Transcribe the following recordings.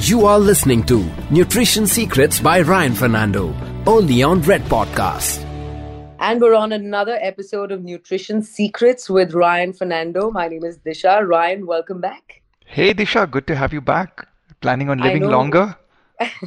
You are listening to Nutrition Secrets by Ryan Fernando, only on Red Podcast. And we're on another episode of Nutrition Secrets with Ryan Fernando. My name is Disha. Ryan, welcome back. Hey Disha, good to have you back. Planning on living know. longer?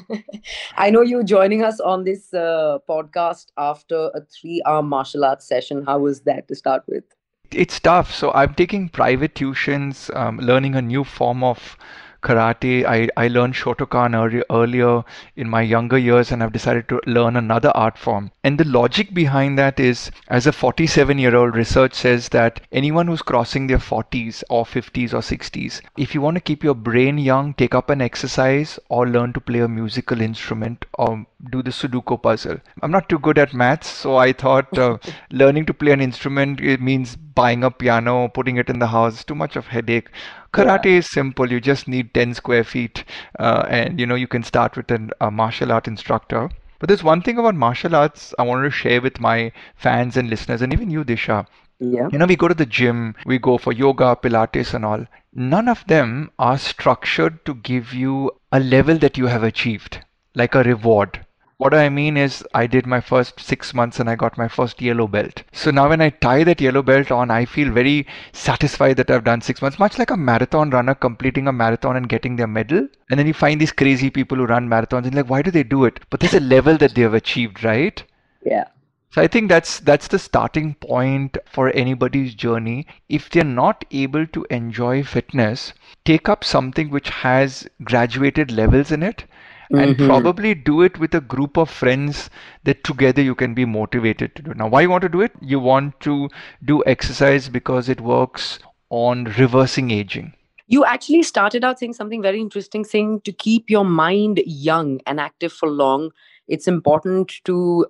I know you joining us on this uh, podcast after a three hour martial arts session. How was that to start with? It's tough. So I'm taking private tuitions, um, learning a new form of karate. I, I learned Shotokan early, earlier in my younger years, and I've decided to learn another art form. And the logic behind that is, as a 47 year old, research says that anyone who's crossing their 40s or 50s or 60s, if you want to keep your brain young, take up an exercise or learn to play a musical instrument or do the Sudoku puzzle. I'm not too good at maths, so I thought uh, learning to play an instrument it means buying a piano, putting it in the house, too much of headache. Karate yeah. is simple. You just need 10 square feet, uh, and you know you can start with an, a martial art instructor. But there's one thing about martial arts I wanted to share with my fans and listeners, and even you, Disha. Yeah. You know, we go to the gym, we go for yoga, Pilates, and all. None of them are structured to give you a level that you have achieved, like a reward. What I mean is, I did my first six months and I got my first yellow belt. So now when I tie that yellow belt on, I feel very satisfied that I've done six months, much like a marathon runner completing a marathon and getting their medal. And then you find these crazy people who run marathons and like, why do they do it? But there's a level that they have achieved, right? Yeah. So I think that's that's the starting point for anybody's journey. If they're not able to enjoy fitness, take up something which has graduated levels in it and mm-hmm. probably do it with a group of friends that together you can be motivated to do. Now, why you want to do it? You want to do exercise because it works on reversing aging. You actually started out saying something very interesting, saying to keep your mind young and active for long, it's important to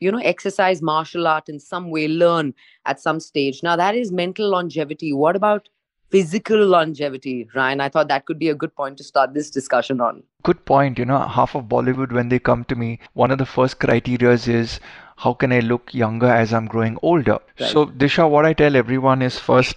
you know exercise martial art in some way learn at some stage now that is mental longevity what about physical longevity, Ryan. I thought that could be a good point to start this discussion on. Good point. You know, half of Bollywood, when they come to me, one of the first criterias is how can I look younger as I'm growing older? Right. So, Disha, what I tell everyone is first,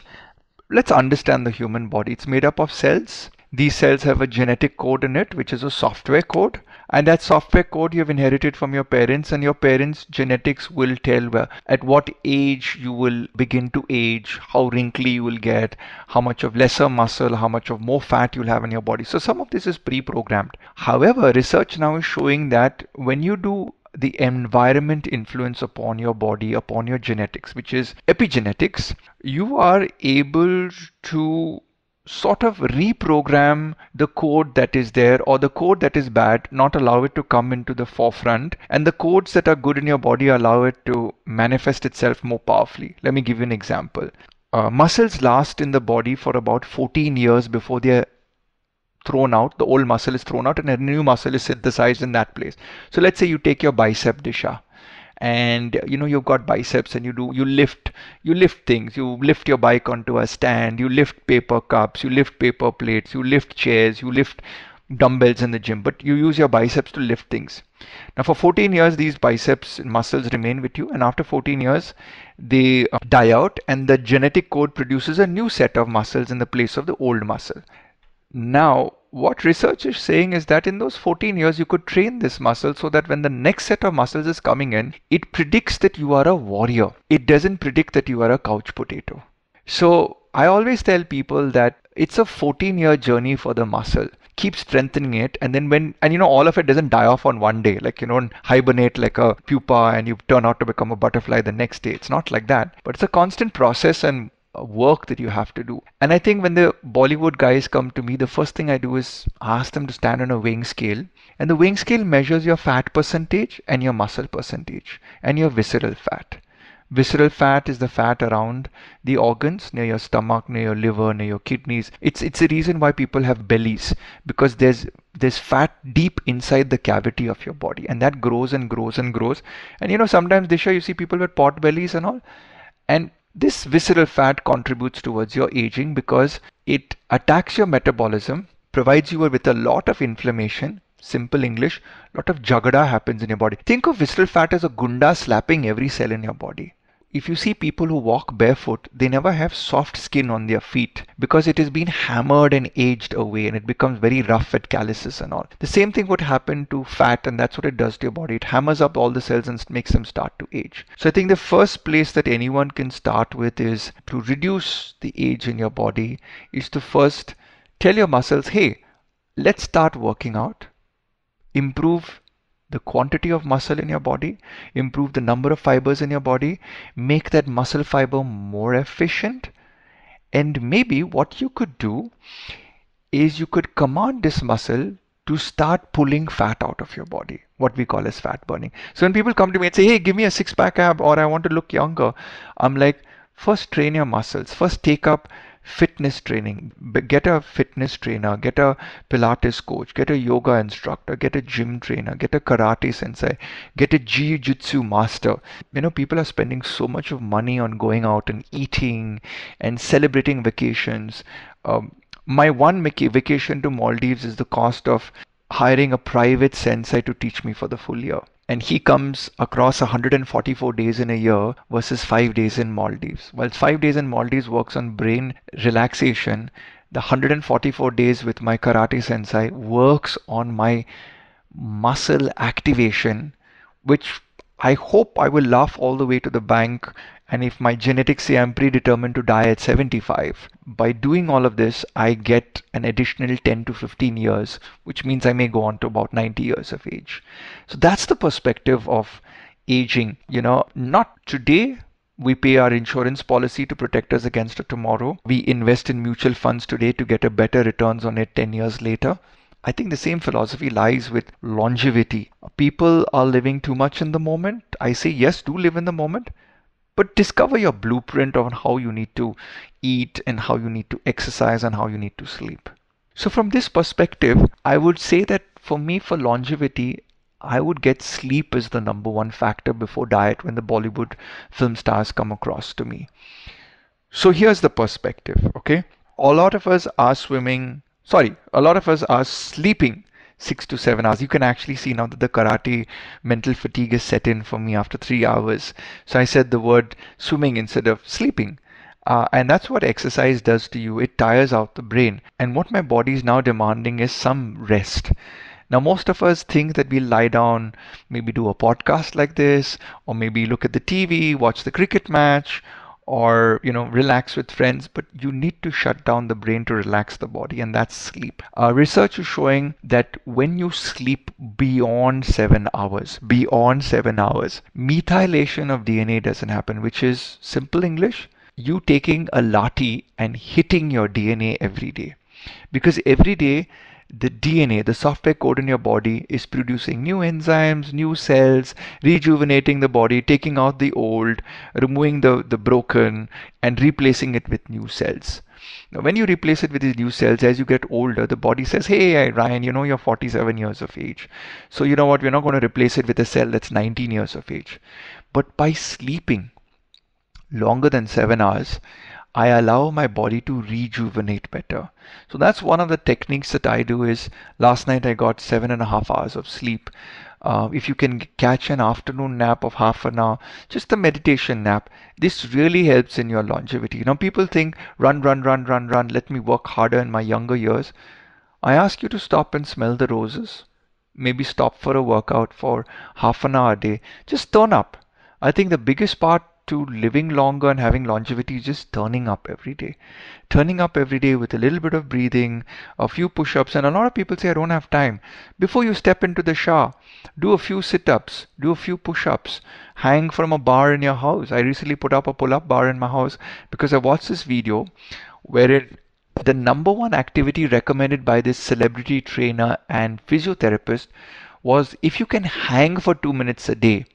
let's understand the human body. It's made up of cells. These cells have a genetic code in it, which is a software code and that software code you have inherited from your parents and your parents genetics will tell at what age you will begin to age how wrinkly you will get how much of lesser muscle how much of more fat you'll have in your body. So some of this is pre-programmed. However research now is showing that when you do the environment influence upon your body, upon your genetics, which is epigenetics, you are able to sort of reprogram the code that is there or the code that is bad, not allow it to come into the forefront, and the codes that are good in your body allow it to manifest itself more powerfully. Let me give you an example. Uh, muscles last in the body for about 14 years before they're thrown out. The old muscle is thrown out and a new muscle is synthesized in that place. So let's say you take your bicep, Disha and you know you've got biceps and you do you lift you lift things. You lift your bike onto a stand. You lift paper cups. You lift paper plates. You lift chairs. You lift dumbbells in the gym. But you use your biceps to lift things. Now for 14 years these biceps muscles remain with you. And after 14 years they uh, die out. And the genetic code produces a new set of muscles in the place of the old muscle. Now what research is saying is that in those 14 years you could train this muscle so that when the next set of muscles is coming in it predicts that you are a warrior. It doesn't predict that you are a couch potato. So i always tell people that it's a 14 year journey for the muscle. Keep strengthening it and then when and you know all of it doesn't die off on one day. Like you know hibernate like a pupa and you turn out to become a butterfly the next day. It's not like that. But it's a constant process and Uh, work that you have to do. And I think when the Bollywood guys come to me, the first thing I do is ask them to stand on a weighing scale. And the weighing scale measures your fat percentage and your muscle percentage and your visceral fat. Visceral fat is the fat around the organs, near your stomach, near your liver, near your kidneys. It's it's a reason why people have bellies because there's there's fat deep inside the cavity of your body, and that grows and grows and grows. And you know sometimes Disha, you see people with pot bellies and all, and this visceral fat contributes towards your aging because it attacks your metabolism, provides you with a lot of inflammation. Simple English, lot of jagada happens in your body. Think of visceral fat as a gunda slapping every cell in your body. If you see people who walk barefoot, they never have soft skin on their feet because it has been hammered and aged away and it becomes very rough at calluses and all. The same thing would happen to fat, and that's what it does to your body. It hammers up all the cells and makes them start to age. So I think the first place that anyone can start with is to reduce the age in your body, is to first tell your muscles, hey, let's start working out, improve the quantity of muscle in your body, improve the number of fibers in your body, make that muscle fiber more efficient. And maybe what you could do is you could command this muscle to start pulling fat out of your body, what we call as fat burning. So when people come to me and say, hey, give me a six pack ab or I want to look younger, I'm like, first train your muscles, first take up fitness training. Get a fitness trainer, get a Pilates coach, get a yoga instructor, get a gym trainer, get a karate sensei, get a jiu-jitsu master. You know, people are spending so much of money on going out and eating and celebrating vacations. Um, my one vacation to Maldives is the cost of hiring a private sensei to teach me for the full year and he comes across 144 days in a year versus 5 days in Maldives. While 5 days in Maldives works on brain relaxation, the 144 days with my karate sensei works on my muscle activation, which I hope I will laugh all the way to the bank and if my genetics say I'm predetermined to die at 75, by doing all of this, I get an additional 10 to 15 years, which means I may go on to about 90 years of age. So that's the perspective of aging. You know, not today. We pay our insurance policy to protect us against a tomorrow. We invest in mutual funds today to get a better returns on it 10 years later. I think the same philosophy lies with longevity. People are living too much in the moment. I say, yes, do live in the moment, but discover your blueprint on how you need to eat and how you need to exercise and how you need to sleep. So, from this perspective, I would say that for me, for longevity, I would get sleep as the number one factor before diet when the Bollywood film stars come across to me. So, here's the perspective, okay? A lot of us are swimming, sorry, a lot of us are sleeping six to seven hours. You can actually see now that the karate mental fatigue is set in for me after three hours. So I said the word swimming instead of sleeping. Uh, and that's what exercise does to you. It tires out the brain. And what my body is now demanding is some rest. Now, most of us think that we'll lie down, maybe do a podcast like this, or maybe look at the TV, watch the cricket match, or you know relax with friends but you need to shut down the brain to relax the body and that's sleep. Uh, research is showing that when you sleep beyond seven hours beyond seven hours methylation of dna doesn't happen which is simple english. You taking a lathi and hitting your dna every day. Because every day the DNA, the software code in your body, is producing new enzymes, new cells, rejuvenating the body, taking out the old, removing the, the broken, and replacing it with new cells. Now, when you replace it with these new cells, as you get older, the body says, Hey, Ryan, you know, you're 47 years of age. So, you know what? We're not going to replace it with a cell that's 19 years of age. But by sleeping longer than seven hours, I allow my body to rejuvenate better. So that's one of the techniques that I do is last night I got seven and a half hours of sleep. Uh, if you can catch an afternoon nap of half an hour, just a meditation nap, this really helps in your longevity. Know, people think run, run, run, run, run, let me work harder in my younger years. I ask you to stop and smell the roses. Maybe stop for a workout for half an hour a day. Just turn up. I think the biggest part to living longer and having longevity just turning up every day. Turning up every day with a little bit of breathing, a few push ups, and a lot of people say, I don't have time. Before you step into the shower, do a few sit ups, do a few push ups, hang from a bar in your house. I recently put up a pull up bar in my house because I watched this video where it the number one activity recommended by this celebrity trainer and physiotherapist was if you can hang for two minutes a day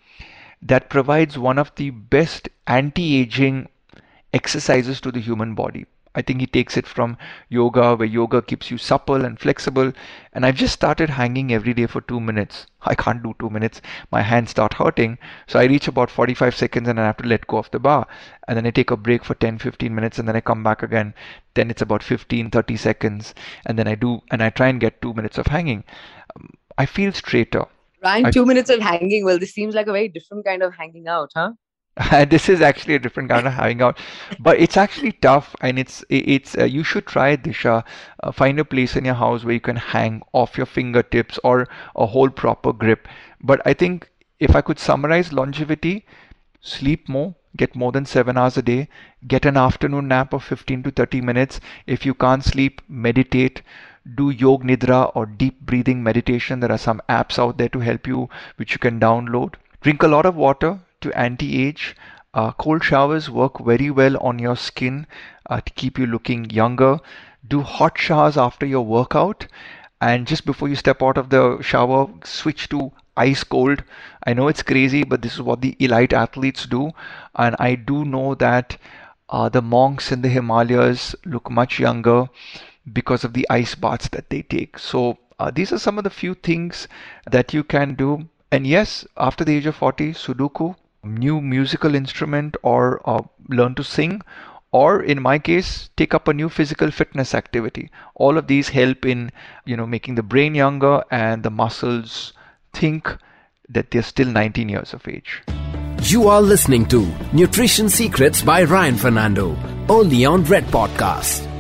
that provides one of the best anti-aging exercises to the human body. I think he takes it from yoga, where yoga keeps you supple and flexible. And I've just started hanging every day for two minutes. I can't do two minutes. My hands start hurting. So I reach about 45 seconds and I have to let go of the bar. And then I take a break for 10, 15 minutes and then I come back again. Then it's about 15, 30 seconds. And then I do, and I try and get two minutes of hanging. Um, I feel straighter. Ryan, two minutes of hanging. Well, this seems like a very different kind of hanging out, huh? this is actually a different kind of hanging out, but it's actually tough, and it's it's uh, you should try it, Disha. Uh, find a place in your house where you can hang off your fingertips or a whole proper grip. But I think if I could summarize longevity, sleep more, get more than seven hours a day, get an afternoon nap of 15 to 30 minutes. If you can't sleep, meditate. Do yog nidra or deep breathing meditation. There are some apps out there to help you, which you can download. Drink a lot of water to anti-age. Uh, cold showers work very well on your skin uh, to keep you looking younger. Do hot showers after your workout. And just before you step out of the shower, switch to ice cold. I know it's crazy, but this is what the elite athletes do. And I do know that uh, the monks in the Himalayas look much younger because of the ice baths that they take. So uh, these are some of the few things that you can do. And yes, after the age of 40, Sudoku new musical instrument or uh, learn to sing or in my case take up a new physical fitness activity all of these help in you know making the brain younger and the muscles think that they're still 19 years of age you are listening to nutrition secrets by ryan fernando only on red podcast